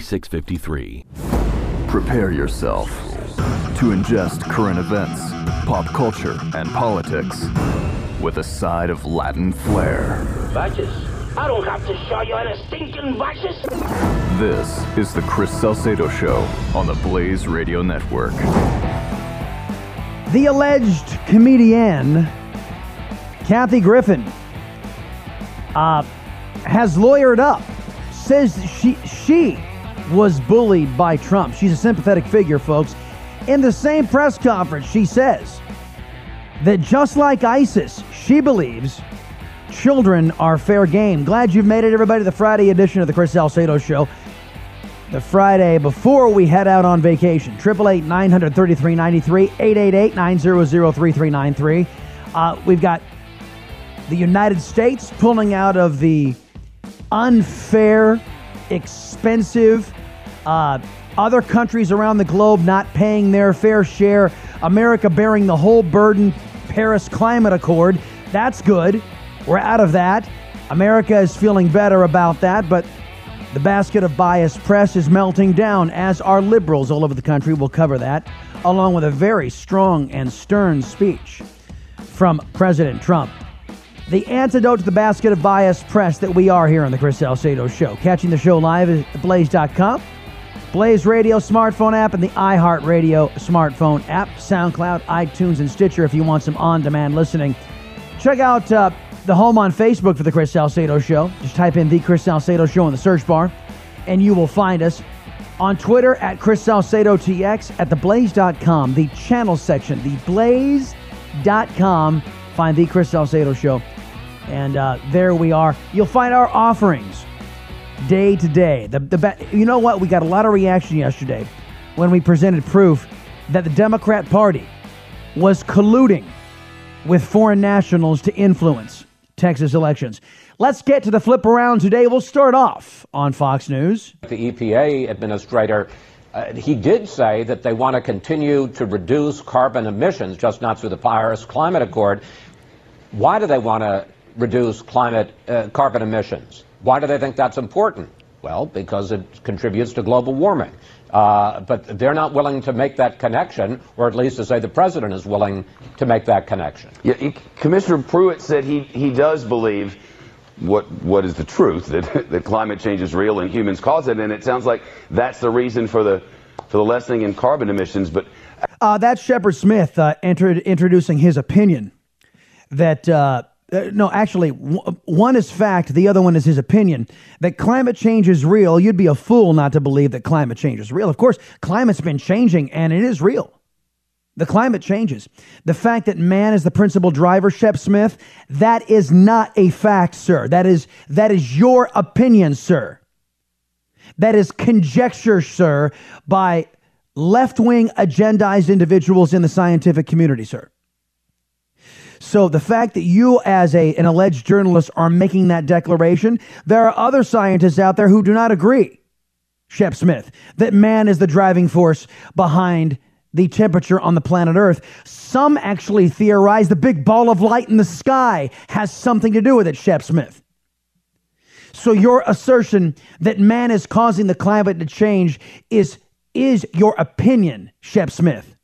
4653. Prepare yourself to ingest current events, pop culture, and politics with a side of Latin flair. Vices? I don't have to show you any stinking vices. This is the Chris Salcedo Show on the Blaze Radio Network. The alleged comedian Kathy Griffin uh, has lawyered up. Says she she was bullied by Trump. She's a sympathetic figure, folks. In the same press conference, she says that just like ISIS, she believes children are fair game. Glad you've made it, everybody, the Friday edition of the Chris Salcedo Show. The Friday before we head out on vacation. 888 933 93, 888 900 3393. Uh, we've got the United States pulling out of the unfair, expensive, uh, other countries around the globe not paying their fair share, America bearing the whole burden, Paris Climate Accord. That's good. We're out of that. America is feeling better about that, but the basket of biased press is melting down, as are liberals all over the country. We'll cover that, along with a very strong and stern speech from President Trump. The antidote to the basket of biased press that we are here on the Chris Salcedo Show. Catching the show live at blaze.com Blaze Radio smartphone app and the iHeartRadio smartphone app, SoundCloud, iTunes, and Stitcher if you want some on demand listening. Check out uh, the home on Facebook for The Chris Salcedo Show. Just type in The Chris Salcedo Show in the search bar, and you will find us. On Twitter at Chris Salcedo TX, at theblaze.com, the channel section, theblaze.com. Find The Chris Salcedo Show. And uh, there we are. You'll find our offerings day to day. The, the, you know what? We got a lot of reaction yesterday when we presented proof that the Democrat Party was colluding with foreign nationals to influence Texas elections. Let's get to the flip around today. We'll start off on Fox News. The EPA administrator. Uh, he did say that they want to continue to reduce carbon emissions, just not through the Paris Climate Accord. Why do they want to reduce climate uh, carbon emissions? Why do they think that's important? Well, because it contributes to global warming. Uh, but they're not willing to make that connection, or at least to say the president is willing to make that connection. Yeah, he, Commissioner Pruitt said he, he does believe what what is the truth that, that climate change is real and humans cause it, and it sounds like that's the reason for the for the lessening in carbon emissions. But uh, that's Shepard Smith uh, entered, introducing his opinion that uh, uh, no, actually, w- one is fact, the other one is his opinion. That climate change is real. You'd be a fool not to believe that climate change is real. Of course, climate's been changing and it is real. The climate changes. The fact that man is the principal driver, Shep Smith, that is not a fact, sir. That is, that is your opinion, sir. That is conjecture, sir, by left wing agendized individuals in the scientific community, sir. So the fact that you, as a, an alleged journalist, are making that declaration, there are other scientists out there who do not agree, Shep Smith, that man is the driving force behind the temperature on the planet Earth. Some actually theorize the big ball of light in the sky has something to do with it, Shep Smith. So your assertion that man is causing the climate to change is, is your opinion, Shep Smith.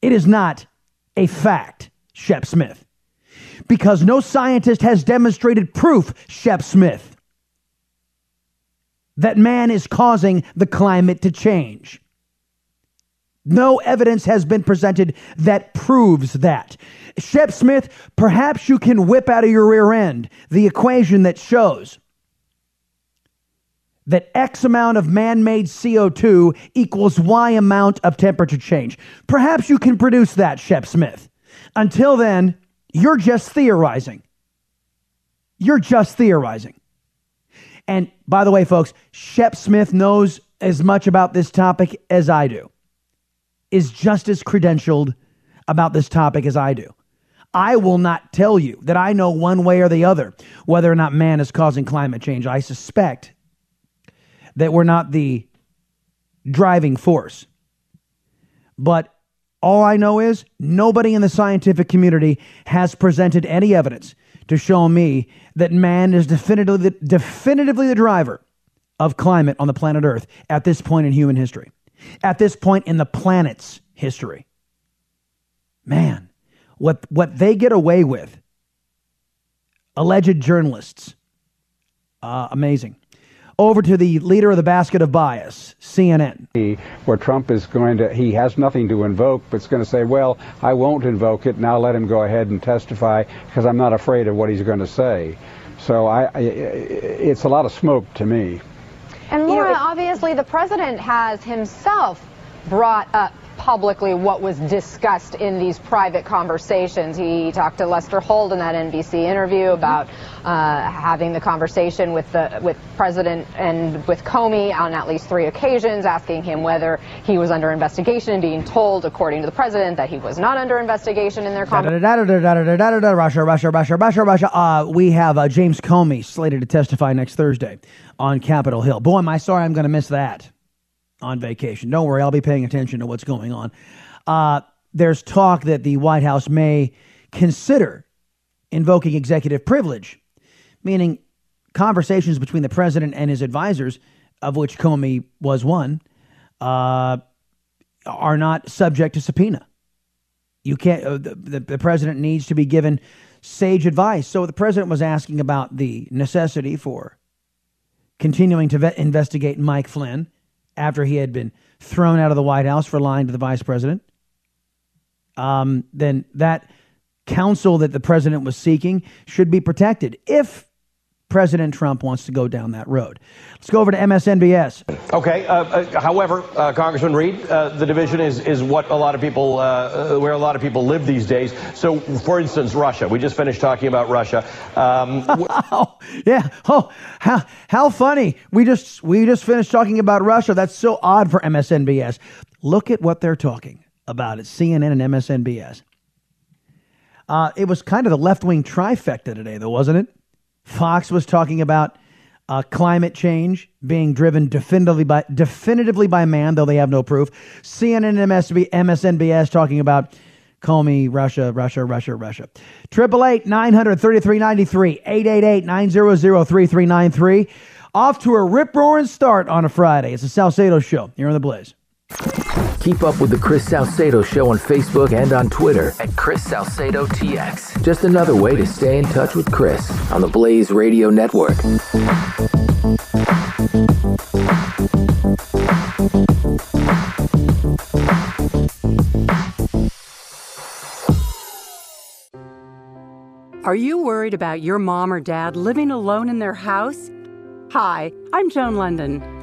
It is not a fact, Shep Smith. because no scientist has demonstrated proof, Shep Smith, that man is causing the climate to change. No evidence has been presented that proves that. Shep Smith, perhaps you can whip out of your rear end the equation that shows that X amount of man made CO2 equals Y amount of temperature change. Perhaps you can produce that, Shep Smith. Until then, you're just theorizing. You're just theorizing. And by the way, folks, Shep Smith knows as much about this topic as I do, is just as credentialed about this topic as I do. I will not tell you that I know one way or the other whether or not man is causing climate change. I suspect that we're not the driving force. But all I know is nobody in the scientific community has presented any evidence to show me that man is definitively, definitively the driver of climate on the planet Earth at this point in human history, at this point in the planet's history. Man, what, what they get away with, alleged journalists, uh, amazing over to the leader of the basket of bias, CNN. Where Trump is going to, he has nothing to invoke, but it's going to say, well, I won't invoke it. Now let him go ahead and testify because I'm not afraid of what he's going to say. So I, I, it's a lot of smoke to me. And Laura, obviously the president has himself brought up publicly what was discussed in these private conversations. He talked to Lester Holt in that NBC interview about uh, having the conversation with the with President and with Comey on at least three occasions, asking him whether he was under investigation and being told, according to the president, that he was not under investigation in their conversation. Russia, Russia, Russia, Russia, Russia. Uh, we have uh, James Comey slated to testify next Thursday on Capitol Hill. Boy, am I sorry I'm going to miss that on vacation. Don't worry, I'll be paying attention to what's going on. Uh, there's talk that the White House may consider invoking executive privilege, meaning conversations between the president and his advisors, of which Comey was one, uh, are not subject to subpoena. You can't. Uh, the, the president needs to be given sage advice. So the president was asking about the necessity for continuing to vet, investigate Mike Flynn after he had been thrown out of the White House for lying to the vice president, um, then that counsel that the president was seeking should be protected. If President Trump wants to go down that road. Let's go over to MSNBS. Okay. Uh, uh, however, uh, Congressman Reed, uh, the division is, is what a lot of people, uh, uh, where a lot of people live these days. So, for instance, Russia. We just finished talking about Russia. Um, oh, yeah. Oh, how how funny. We just we just finished talking about Russia. That's so odd for MSNBS. Look at what they're talking about at CNN and MSNBS. it was kind of the left wing trifecta today, though, wasn't it? Fox was talking about uh, climate change being driven definitively by definitively by man, though they have no proof. CNN and MSB, MSNBS talking about Comey, Russia, Russia, Russia, Russia. Triple eight nine hundred thirty three ninety three eight eight eight nine zero zero three three nine three. Off to a rip roaring start on a Friday. It's a Salcedo show here on the Blaze. Keep up with the Chris Salcedo Show on Facebook and on Twitter at Chris Salcedo TX. Just another way to stay in touch with Chris on the Blaze Radio Network. Are you worried about your mom or dad living alone in their house? Hi, I'm Joan Lunden.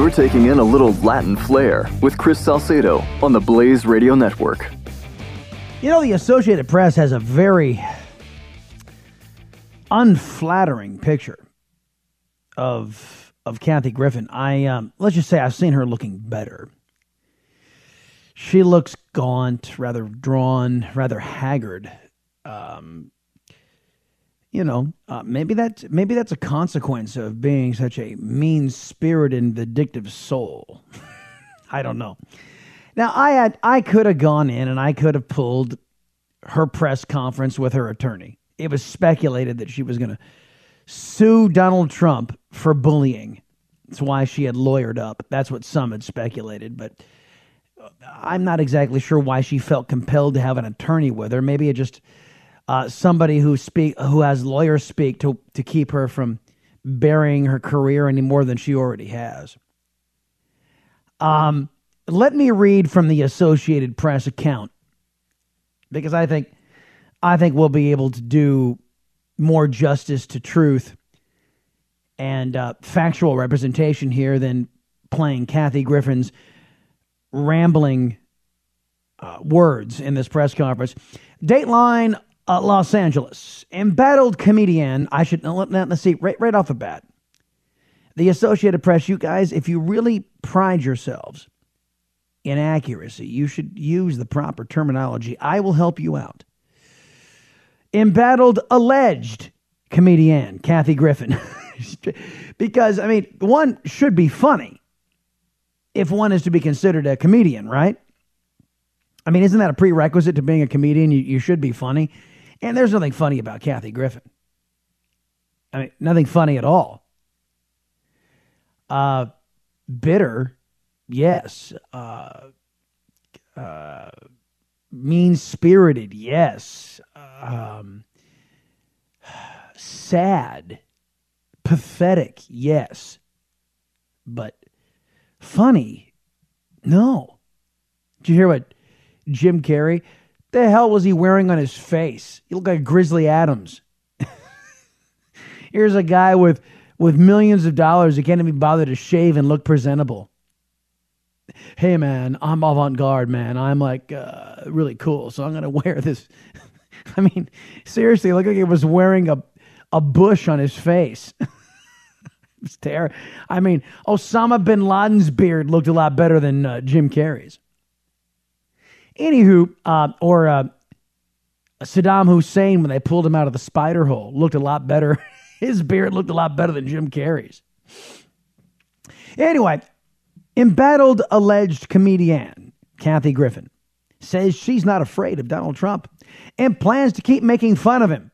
You're taking in a little Latin flair with Chris Salcedo on the Blaze Radio Network. You know, the Associated Press has a very unflattering picture of of Kathy Griffin. I um, let's just say I've seen her looking better. She looks gaunt, rather drawn, rather haggard. Um, you know, uh, maybe that's maybe that's a consequence of being such a mean-spirited and vindictive soul. I don't know. Now, I had I could have gone in and I could have pulled her press conference with her attorney. It was speculated that she was going to sue Donald Trump for bullying. That's why she had lawyered up. That's what some had speculated, but I'm not exactly sure why she felt compelled to have an attorney with her. Maybe it just uh, somebody who speak who has lawyers speak to to keep her from burying her career any more than she already has. Um, let me read from the Associated Press account because I think I think we'll be able to do more justice to truth and uh, factual representation here than playing Kathy Griffin's rambling uh, words in this press conference. Dateline uh, Los Angeles. Embattled comedian. I should let, let's see right, right off the bat. The Associated Press, you guys, if you really pride yourselves in accuracy, you should use the proper terminology. I will help you out. Embattled alleged comedian Kathy Griffin. because, I mean, one should be funny if one is to be considered a comedian, right? I mean, isn't that a prerequisite to being a comedian? You, you should be funny. And there's nothing funny about Kathy Griffin. I mean, nothing funny at all. Uh, bitter, yes. Uh, uh, mean spirited, yes. Um, sad, pathetic, yes. But funny, no. Did you hear what Jim Carrey? The hell was he wearing on his face? He looked like Grizzly Adams. Here's a guy with with millions of dollars who can't even bother to shave and look presentable. Hey man, I'm avant garde, man. I'm like uh, really cool, so I'm gonna wear this. I mean, seriously, look like he was wearing a a bush on his face. it's terrible. I mean, Osama bin Laden's beard looked a lot better than uh, Jim Carrey's. Anywho, uh, or uh, Saddam Hussein, when they pulled him out of the spider hole, looked a lot better. His beard looked a lot better than Jim Carrey's. Anyway, embattled alleged comedian Kathy Griffin says she's not afraid of Donald Trump and plans to keep making fun of him,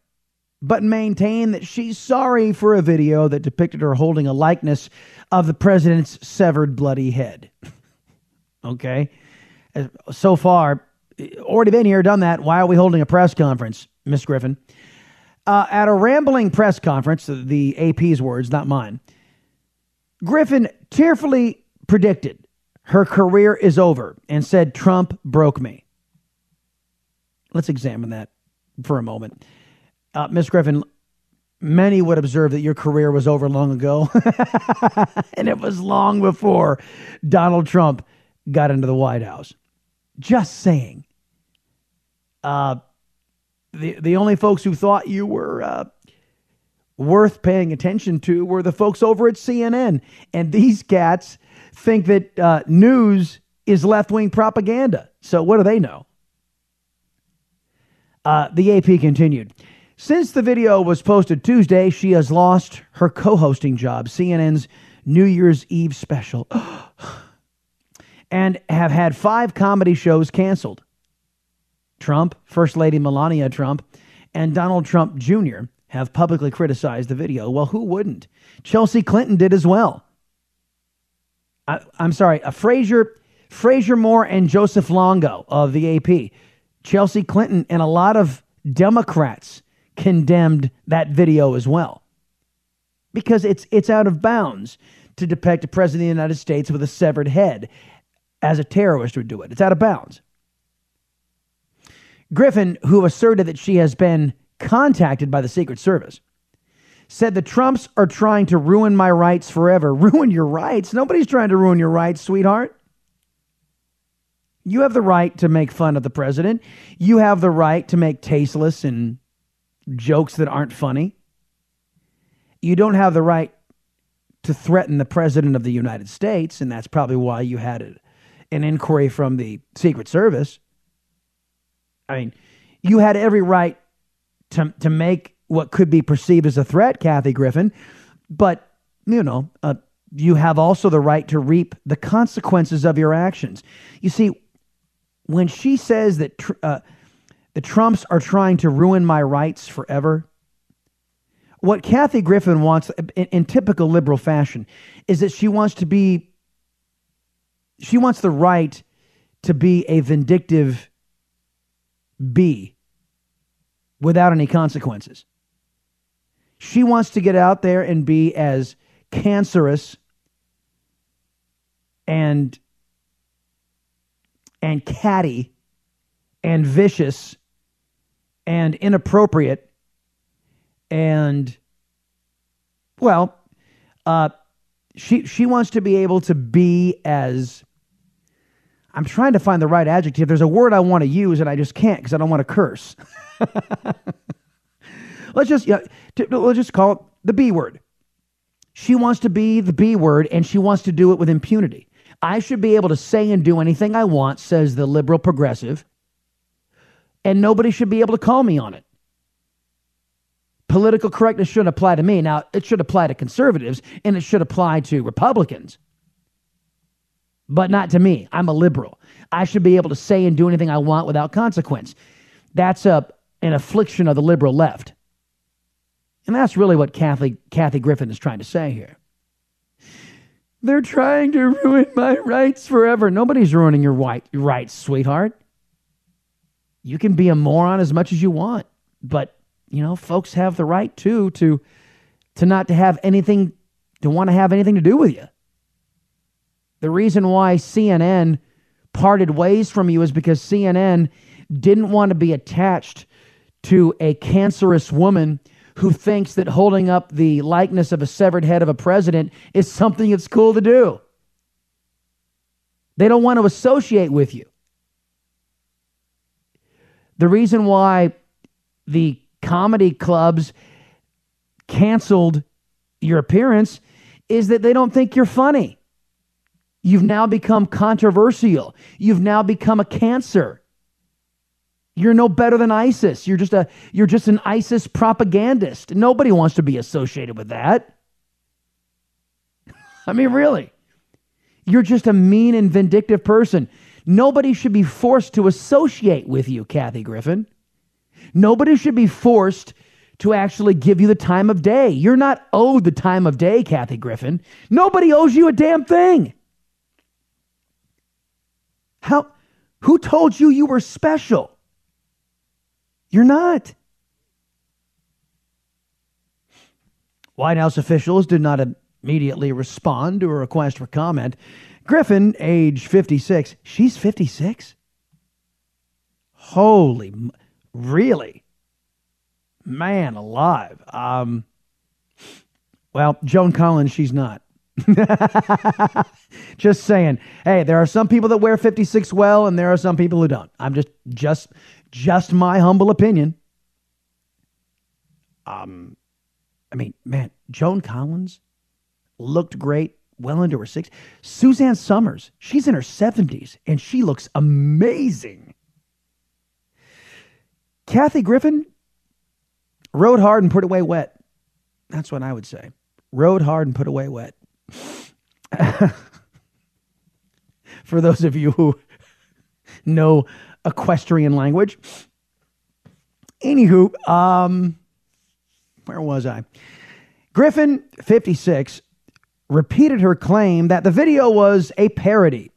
but maintain that she's sorry for a video that depicted her holding a likeness of the president's severed bloody head. okay? So far, already been here, done that. Why are we holding a press conference, Miss Griffin? Uh, at a rambling press conference, the AP's words, not mine, Griffin tearfully predicted her career is over and said Trump broke me. Let's examine that for a moment. Uh, Miss Griffin, many would observe that your career was over long ago, and it was long before Donald Trump got into the White House. Just saying. Uh, the the only folks who thought you were uh, worth paying attention to were the folks over at CNN, and these cats think that uh, news is left wing propaganda. So what do they know? Uh, the AP continued. Since the video was posted Tuesday, she has lost her co hosting job, CNN's New Year's Eve special. and have had five comedy shows canceled. Trump, First Lady Melania Trump, and Donald Trump Jr. have publicly criticized the video. Well, who wouldn't? Chelsea Clinton did as well. I, am sorry, uh, a Frazier, Frazier Moore and Joseph Longo of the AP. Chelsea Clinton and a lot of Democrats condemned that video as well because it's it's out of bounds to depict a president of the United States with a severed head as a terrorist would do it. It's out of bounds. Griffin, who asserted that she has been contacted by the Secret Service, said the Trumps are trying to ruin my rights forever. Ruin your rights? Nobody's trying to ruin your rights, sweetheart. You have the right to make fun of the president. You have the right to make tasteless and jokes that aren't funny. You don't have the right to threaten the president of the United States, and that's probably why you had it an inquiry from the Secret Service. I mean, you had every right to, to make what could be perceived as a threat, Kathy Griffin, but, you know, uh, you have also the right to reap the consequences of your actions. You see, when she says that tr- uh, the Trumps are trying to ruin my rights forever, what Kathy Griffin wants in, in typical liberal fashion is that she wants to be, she wants the right to be a vindictive bee without any consequences. She wants to get out there and be as cancerous and and catty and vicious and inappropriate and well uh she she wants to be able to be as I'm trying to find the right adjective. There's a word I want to use and I just can't because I don't want to curse. let's just yeah, t- let's just call it the B word. She wants to be the B word and she wants to do it with impunity. I should be able to say and do anything I want, says the liberal progressive, and nobody should be able to call me on it. Political correctness shouldn't apply to me. Now, it should apply to conservatives and it should apply to Republicans, but not to me. I'm a liberal. I should be able to say and do anything I want without consequence. That's a, an affliction of the liberal left. And that's really what Kathy, Kathy Griffin is trying to say here. They're trying to ruin my rights forever. Nobody's ruining your, your rights, sweetheart. You can be a moron as much as you want, but you know, folks have the right too to to not to have anything to want to have anything to do with you. The reason why CNN parted ways from you is because CNN didn't want to be attached to a cancerous woman who thinks that holding up the likeness of a severed head of a president is something that's cool to do. They don't want to associate with you. The reason why the comedy clubs canceled your appearance is that they don't think you're funny. You've now become controversial. You've now become a cancer. You're no better than ISIS. You're just a you're just an ISIS propagandist. Nobody wants to be associated with that. I mean, really. You're just a mean and vindictive person. Nobody should be forced to associate with you, Kathy Griffin. Nobody should be forced to actually give you the time of day. You're not owed the time of day, Kathy Griffin. Nobody owes you a damn thing. How who told you you were special? You're not. White House officials did not immediately respond to a request for comment. Griffin, age 56, she's 56? Holy, really? Man alive. Um, well, Joan Collins, she's not. just saying. Hey, there are some people that wear 56 well, and there are some people who don't. I'm just, just just my humble opinion. Um, I mean, man, Joan Collins looked great well into her 60s. Suzanne Somers, she's in her 70s and she looks amazing. Kathy Griffin rode hard and put away wet. That's what I would say. Rode hard and put away wet. For those of you who know equestrian language. Anywho, um, where was I? Griffin, 56, repeated her claim that the video was a parody,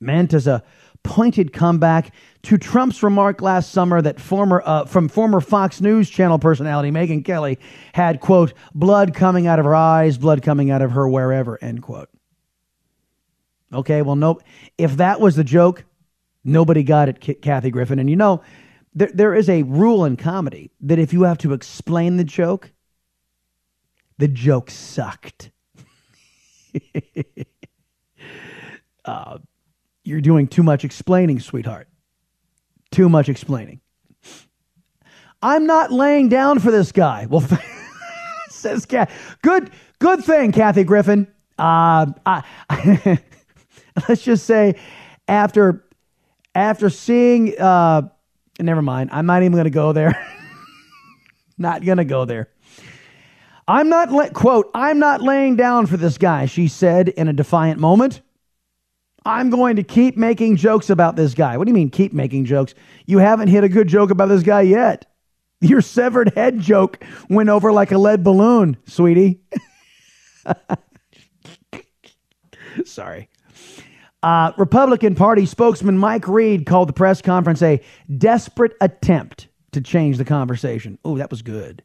meant as a pointed comeback to Trump's remark last summer that former uh, from former Fox News channel personality Megyn Kelly had quote blood coming out of her eyes, blood coming out of her wherever end quote. Okay, well, nope. if that was the joke, Nobody got it, Kathy Griffin. And you know, there, there is a rule in comedy that if you have to explain the joke, the joke sucked. uh, you're doing too much explaining, sweetheart. Too much explaining. I'm not laying down for this guy. Well, says Cat. Good, good thing, Kathy Griffin. Uh, I, let's just say after after seeing uh never mind. I'm not even going to go there. not going to go there. I'm not let quote, I'm not laying down for this guy, she said in a defiant moment. I'm going to keep making jokes about this guy. What do you mean keep making jokes? You haven't hit a good joke about this guy yet. Your severed head joke went over like a lead balloon, sweetie. Sorry. Uh, Republican Party spokesman Mike Reed called the press conference a desperate attempt to change the conversation. Oh, that was good.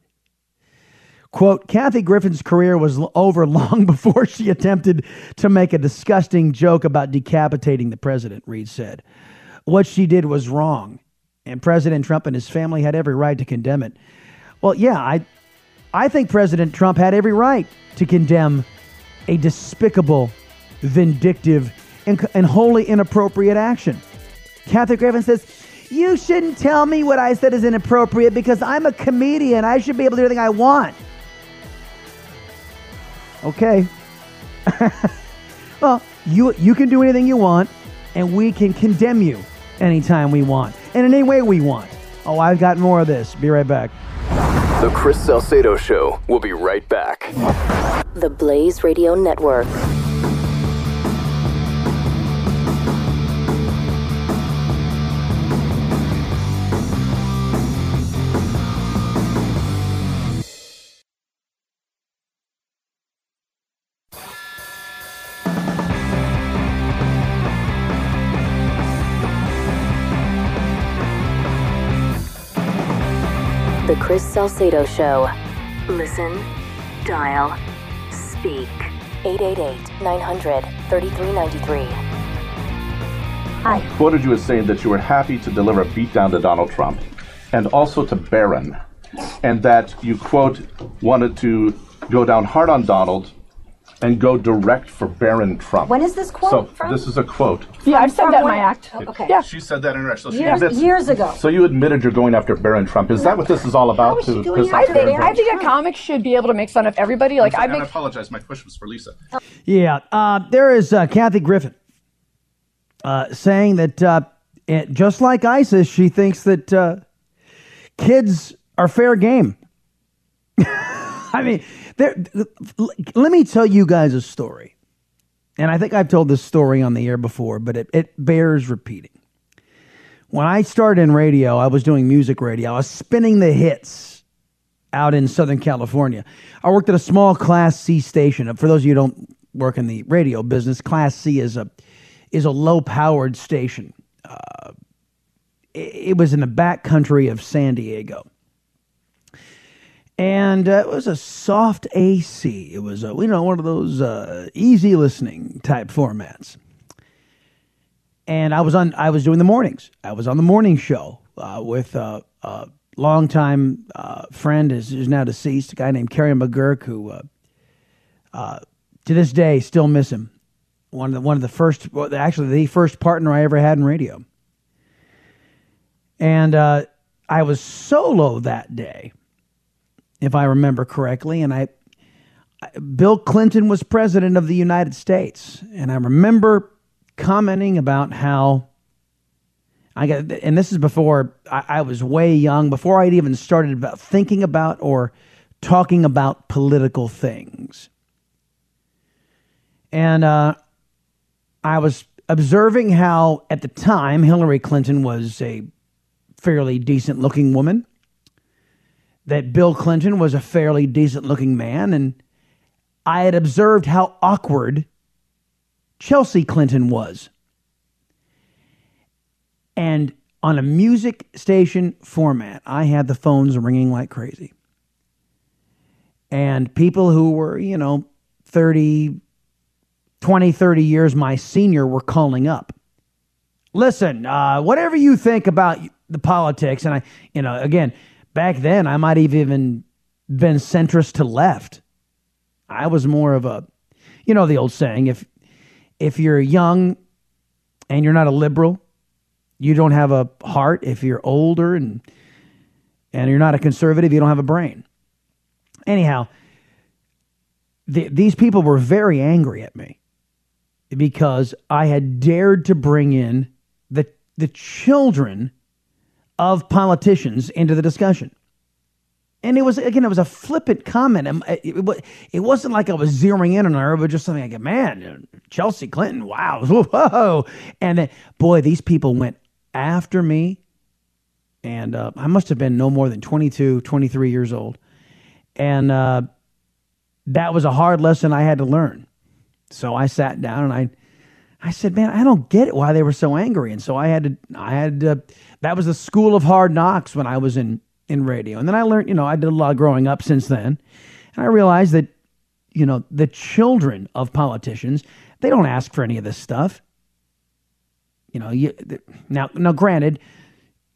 Quote, Kathy Griffin's career was over long before she attempted to make a disgusting joke about decapitating the president, Reed said. What she did was wrong, and President Trump and his family had every right to condemn it. Well, yeah, I, I think President Trump had every right to condemn a despicable, vindictive, and, and wholly inappropriate action. Kathy Griffin says, You shouldn't tell me what I said is inappropriate because I'm a comedian. I should be able to do anything I want. Okay. well, you you can do anything you want, and we can condemn you anytime we want, and in any way we want. Oh, I've got more of this. Be right back. The Chris Salcedo Show. We'll be right back. The Blaze Radio Network. The Chris Salcedo Show. Listen, dial, speak. 888 900 3393. Hi. quoted you as saying that you were happy to deliver a beatdown to Donald Trump and also to Barron, and that you, quote, wanted to go down hard on Donald and go direct for Barron Trump. When is this quote so from? this is a quote. Yeah, I've said that in my act. Okay. Yeah. She said that in her. So she Years- admits- years ago. So you admitted you're going after Barron Trump. Is that what this is all about? to piss I off think Barron I Trump? think a comic should be able to make fun of everybody. Like I And make I apologize. My question was for Lisa. Yeah, uh, there is uh, Kathy Griffin uh, saying that uh, it, just like ISIS, she thinks that uh, kids are fair game. I mean, there. Let me tell you guys a story, and I think I've told this story on the air before, but it, it bears repeating. When I started in radio, I was doing music radio. I was spinning the hits out in Southern California. I worked at a small Class C station. For those of you who don't work in the radio business, Class C is a is a low powered station. Uh, it, it was in the back country of San Diego, and uh, it was a soft AC. It was a, you know one of those uh, easy listening type formats. And I was on. I was doing the mornings. I was on the morning show uh, with uh, a longtime uh, friend, is who's now deceased, a guy named Kerry McGurk, who uh, uh, to this day still miss him. One of the one of the first, actually the first partner I ever had in radio. And uh, I was solo that day, if I remember correctly, and I. I- Bill Clinton was president of the United States, and I remember commenting about how I got, and this is before I, I was way young, before I'd even started about thinking about or talking about political things. And uh, I was observing how, at the time, Hillary Clinton was a fairly decent looking woman, that Bill Clinton was a fairly decent looking man, and I had observed how awkward Chelsea Clinton was. And on a music station format, I had the phones ringing like crazy. And people who were, you know, 30, 20, 30 years my senior were calling up. Listen, uh, whatever you think about the politics, and I, you know, again, back then I might have even been centrist to left. I was more of a, you know, the old saying, if if you're young and you're not a liberal, you don't have a heart. If you're older and and you're not a conservative, you don't have a brain. Anyhow, the, these people were very angry at me because I had dared to bring in the the children of politicians into the discussion. And it was again, it was a flippant comment. It wasn't like I was zeroing in on her, but just something like, "Man, Chelsea Clinton, wow, whoa!" And then, boy, these people went after me, and uh, I must have been no more than 22, 23 years old, and uh, that was a hard lesson I had to learn. So I sat down and I, I said, "Man, I don't get it why they were so angry." And so I had to, I had to, that was the school of hard knocks when I was in in radio. And then I learned, you know, I did a lot growing up since then. And I realized that, you know, the children of politicians, they don't ask for any of this stuff. You know, you, now, now granted,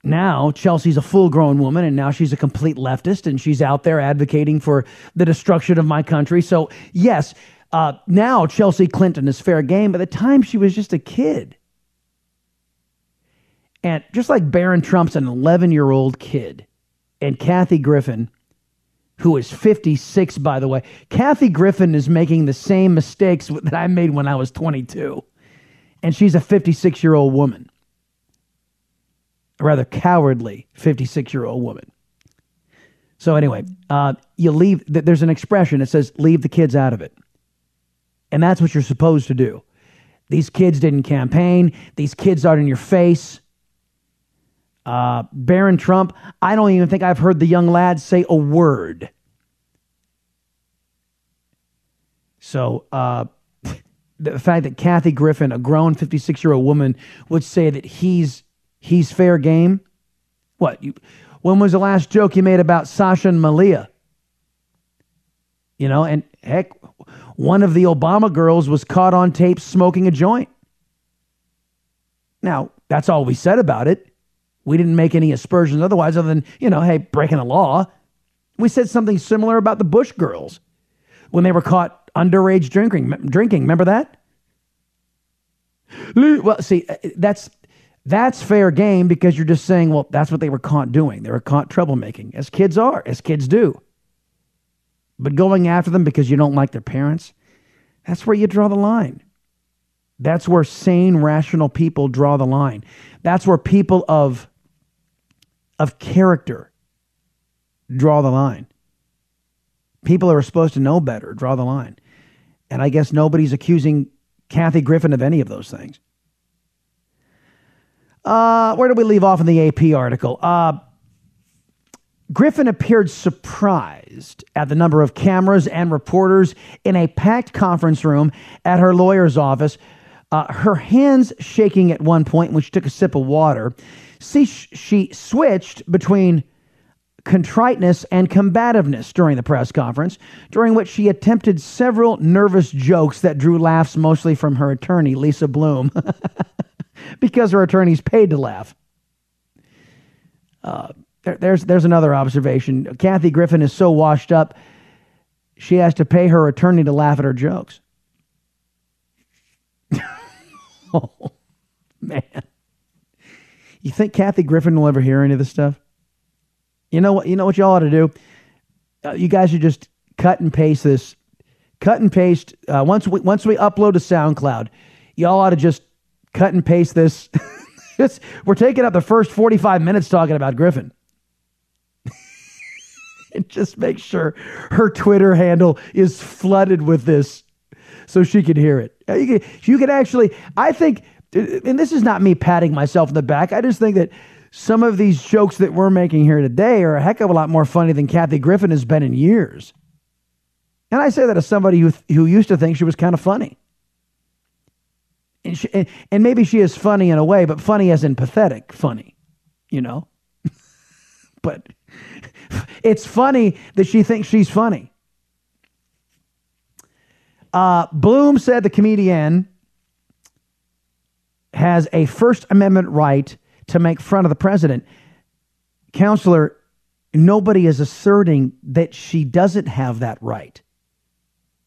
now Chelsea's a full grown woman and now she's a complete leftist and she's out there advocating for the destruction of my country. So, yes, uh, now Chelsea Clinton is fair game. By the time she was just a kid, and just like Barron Trump's an 11 year old kid, and Kathy Griffin, who is 56, by the way. Kathy Griffin is making the same mistakes that I made when I was 22. And she's a 56 year old woman. A rather cowardly 56 year old woman. So, anyway, uh, you leave, there's an expression that says, leave the kids out of it. And that's what you're supposed to do. These kids didn't campaign, these kids aren't in your face. Uh, Barron Trump, I don't even think I've heard the young lad say a word. So uh, the fact that Kathy Griffin, a grown 56 year old woman, would say that he's he's fair game. What? You, when was the last joke you made about Sasha and Malia? You know, and heck, one of the Obama girls was caught on tape smoking a joint. Now, that's all we said about it. We didn't make any aspersions otherwise, other than, you know, hey, breaking the law. We said something similar about the Bush girls when they were caught underage drinking. Drinking, remember that? Well, see, uh, that's that's fair game because you're just saying, well, that's what they were caught doing. They were caught troublemaking, as kids are, as kids do. But going after them because you don't like their parents, that's where you draw the line. That's where sane, rational people draw the line. That's where people of of character draw the line. People who are supposed to know better draw the line. And I guess nobody's accusing Kathy Griffin of any of those things. Uh, where do we leave off in the AP article? Uh, Griffin appeared surprised at the number of cameras and reporters in a packed conference room at her lawyer's office. Uh, her hands shaking at one point when she took a sip of water. See, she switched between contriteness and combativeness during the press conference, during which she attempted several nervous jokes that drew laughs mostly from her attorney, Lisa Bloom, because her attorney's paid to laugh. Uh, there, there's, there's another observation. Kathy Griffin is so washed up, she has to pay her attorney to laugh at her jokes. oh, man. You think Kathy Griffin will ever hear any of this stuff? You know what? You know what y'all ought to do. Uh, you guys should just cut and paste this. Cut and paste. Uh, once we once we upload to SoundCloud, y'all ought to just cut and paste this. we're taking up the first forty five minutes talking about Griffin. and just make sure her Twitter handle is flooded with this, so she can hear it. Uh, you can, you can actually. I think and this is not me patting myself in the back. I just think that some of these jokes that we're making here today are a heck of a lot more funny than Kathy Griffin has been in years. And I say that as somebody who, who used to think she was kind of funny. And, she, and, and maybe she is funny in a way, but funny as in pathetic funny, you know? but it's funny that she thinks she's funny. Uh, Bloom said the comedian has a First Amendment right to make fun of the president. Counselor, nobody is asserting that she doesn't have that right.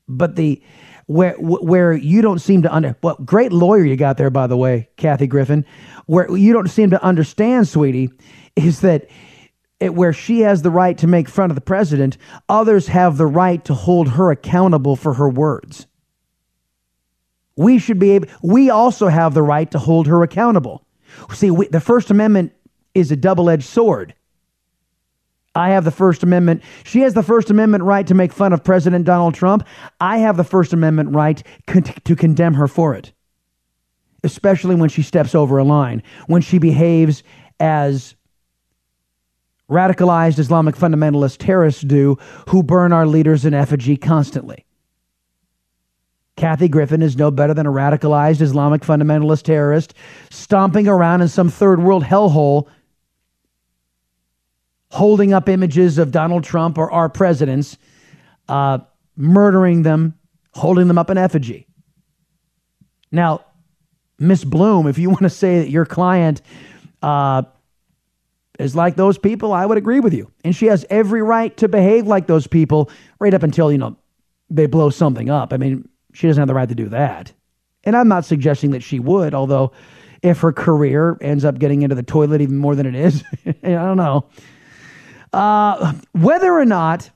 But the where where you don't seem to under well, great lawyer you got there, by the way, Kathy Griffin. Where you don't seem to understand, sweetie, is that it, where she has the right to make fun of the president, others have the right to hold her accountable for her words. We should be able, we also have the right to hold her accountable. See, we, the First Amendment is a double edged sword. I have the First Amendment. She has the First Amendment right to make fun of President Donald Trump. I have the First Amendment right con- to condemn her for it, especially when she steps over a line, when she behaves as radicalized Islamic fundamentalist terrorists do who burn our leaders in effigy constantly. Kathy Griffin is no better than a radicalized Islamic fundamentalist terrorist stomping around in some third world hellhole, holding up images of Donald Trump or our presidents, uh, murdering them, holding them up in effigy. Now, Miss Bloom, if you want to say that your client uh, is like those people, I would agree with you. And she has every right to behave like those people right up until, you know, they blow something up. I mean, she doesn't have the right to do that. And I'm not suggesting that she would, although if her career ends up getting into the toilet even more than it is, I don't know. Uh, whether or not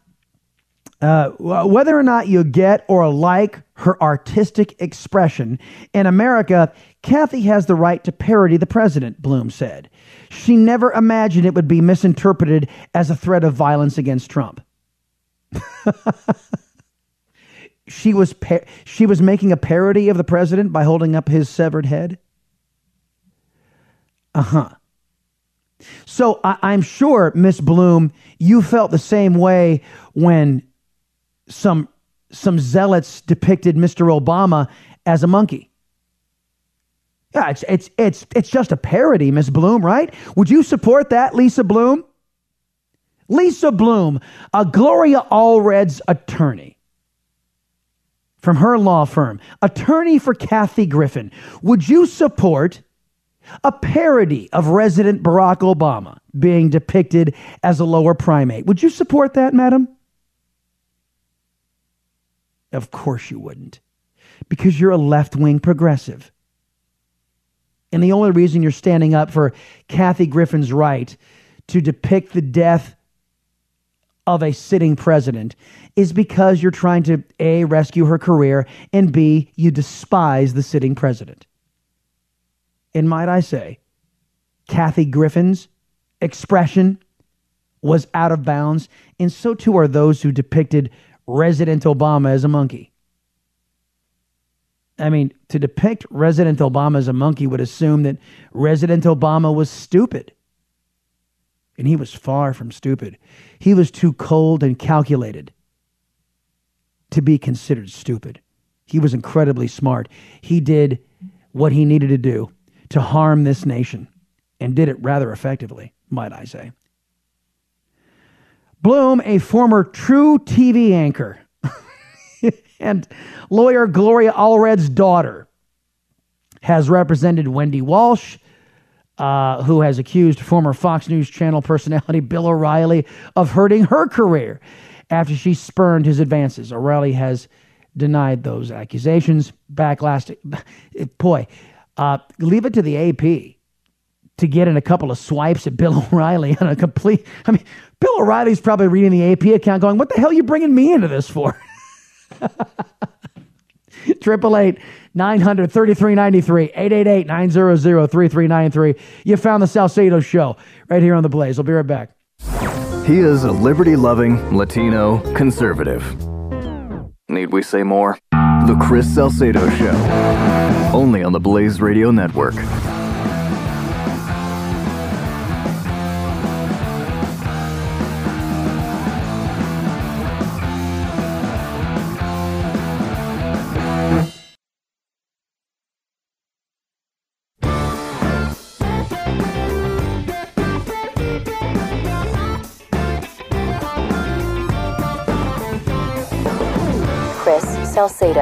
uh, whether or not you get or like her artistic expression, in America, Kathy has the right to parody the president, Bloom said. She never imagined it would be misinterpreted as a threat of violence against Trump. she was par- she was making a parody of the president by holding up his severed head. Uh huh. So I- I'm sure, Miss Bloom, you felt the same way when some some zealots depicted Mr. Obama as a monkey. Yeah, it's it's it's it's just a parody, Miss Bloom, right? Would you support that, Lisa Bloom? Lisa Bloom, a Gloria Allred's attorney from her law firm, attorney for Kathy Griffin. Would you support a parody of Resident Barack Obama being depicted as a lower primate? Would you support that, madam? Of course you wouldn't, because you're a left wing progressive. And the only reason you're standing up for Kathy Griffin's right to depict the death of a sitting president is because you're trying to A, rescue her career, and B, you despise the sitting president. And might I say, Kathy Griffin's expression was out of bounds, and so too are those who depicted Resident Obama as a monkey. I mean, to depict Resident Obama as a monkey would assume that Resident Obama was stupid. And he was far from stupid. He was too cold and calculated to be considered stupid. He was incredibly smart. He did what he needed to do to harm this nation and did it rather effectively, might I say. Bloom, a former truTV anchor, and lawyer Gloria Allred's daughter, has represented Wendy Walsh, uh, who has accused former Fox News Channel personality Bill O'Reilly of hurting her career after she spurned his advances. O'Reilly has denied those accusations. Backlash, boy, uh, leave it to the AP to get in a couple of swipes at Bill O'Reilly on a complete. I mean, Bill O'Reilly's probably reading the AP account going, what the hell are you bringing me into this for? Triple eight nine hundred thirty three ninety three eight eight eight nine zero zero three three nine three. You found the Salcedo Show right here on the Blaze. I'll be right back. He is a liberty loving Latino conservative. Need we say more? The Chris Salcedo Show. Only on the Blaze Radio Network.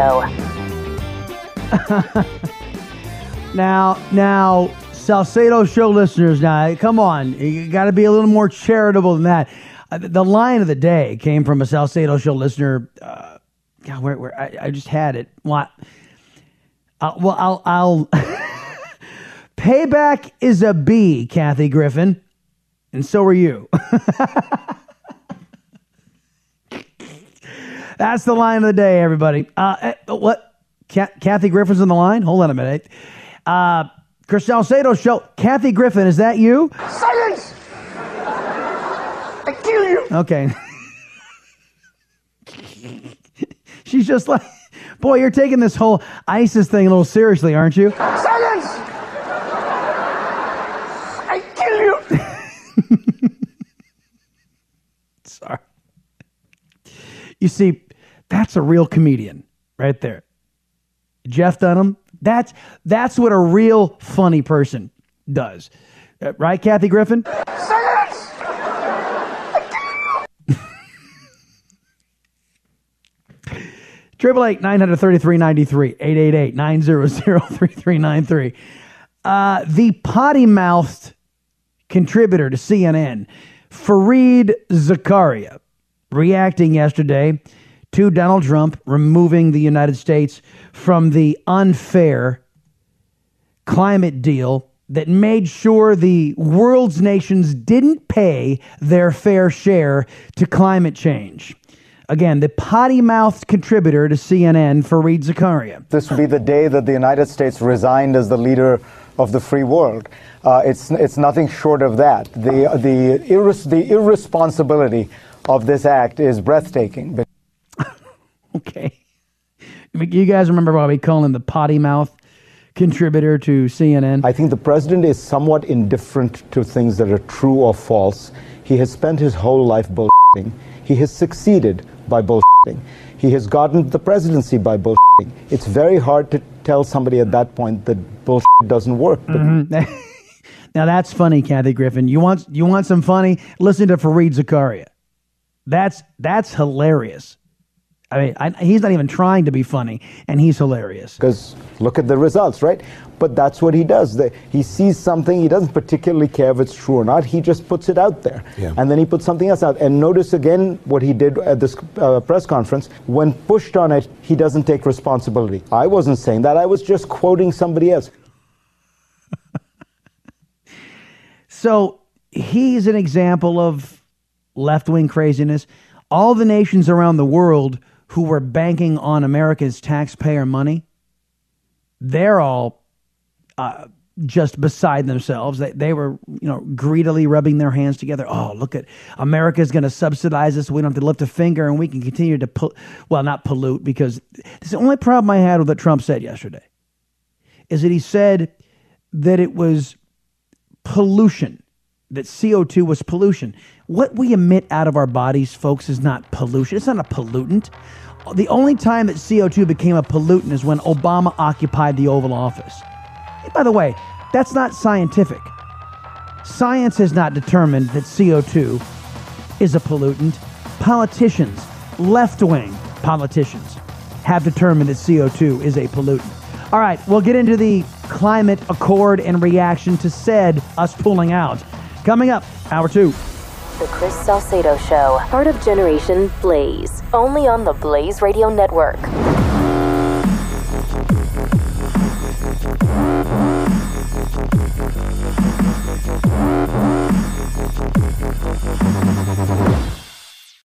Salcedo. Now, now, Salcedo Show listeners, now, come on. You got to be a little more charitable than that. Uh, the line of the day came from a Salcedo Show listener. Uh, God, where, where I, I just had it. What? Uh, well, I'll, I'll. Payback is a B, Kathy Griffin, and so are you. That's the line of the day, everybody. Uh, eh, what? Ca- Kathy Griffin's on the line. Hold on a minute. Uh, Chris Salcedo show. Kathy Griffin, is that you? Silence! I kill you! Okay. She's just like, boy, you're taking this whole ISIS thing a little seriously, aren't you? Silence! I kill you! Sorry. You see, that's a real comedian right there. Jeff Dunham, that's that's what a real funny person does. Uh, right, Kathy Griffin? Triple eight nine hundred thirty three ninety three eight eight eight nine zero zero three three nine three. Uh, the potty mouthed contributor to CNN, Fareed Zakaria, reacting yesterday to Donald Trump removing the United States from the unfair climate deal that made sure the world's nations didn't pay their fair share to climate change. Again, the potty mouthed contributor to CNN, Fareed Zakaria. This would be the day that the United States resigned as the leader of the free world. Uh, it's, it's nothing short of that. The, the, irres- the irresponsibility of this act is breathtaking. Okay. You guys remember Bobby Cullen, the potty mouth contributor to CNN? I think the president is somewhat indifferent to things that are true or false. He has spent his whole life bullshitting. He has succeeded by bullshitting. He has gotten the presidency by bullshitting. It's very hard to tell somebody at that point that bullshit doesn't work. Mhm. now that's funny, Kathy Griffin. You want you want some funny? Listen to Fareed Zakaria. That's that's hilarious. I mean, I, he's not even trying to be funny, and he's hilarious. Because look at the results, right? But that's what he does. The, he sees something, he doesn't particularly care if it's true or not, he just puts it out there. Yeah. And then he puts something else out. And notice again what he did at this uh, press conference. When pushed on it, he doesn't take responsibility. I wasn't saying that, I was just quoting somebody else. So he's an example of left wing craziness. All the nations around the world who were banking on America's taxpayer money, they're all uh, just beside themselves. They, they were, you know, greedily rubbing their hands together. Oh, look at America's going to subsidize us. We don't have to lift a finger, and we can continue to put, well, not pollute, because this the only problem I had with what Trump said yesterday is that he said that it was pollution, that CO2 was pollution. What we emit out of our bodies, folks, is not pollution. It's not a pollutant. The only time that CO2 became a pollutant is when Obama occupied the Oval Office. By the way, that's not scientific. Science has not determined that CO2 is a pollutant. Politicians, left wing politicians, have determined that CO2 is a pollutant. All right, we'll get into the climate accord and reaction to said us pulling out. Coming up, hour two. The Chris Salcedo Show, part of Generation Blaze, only on the Blaze Radio Network.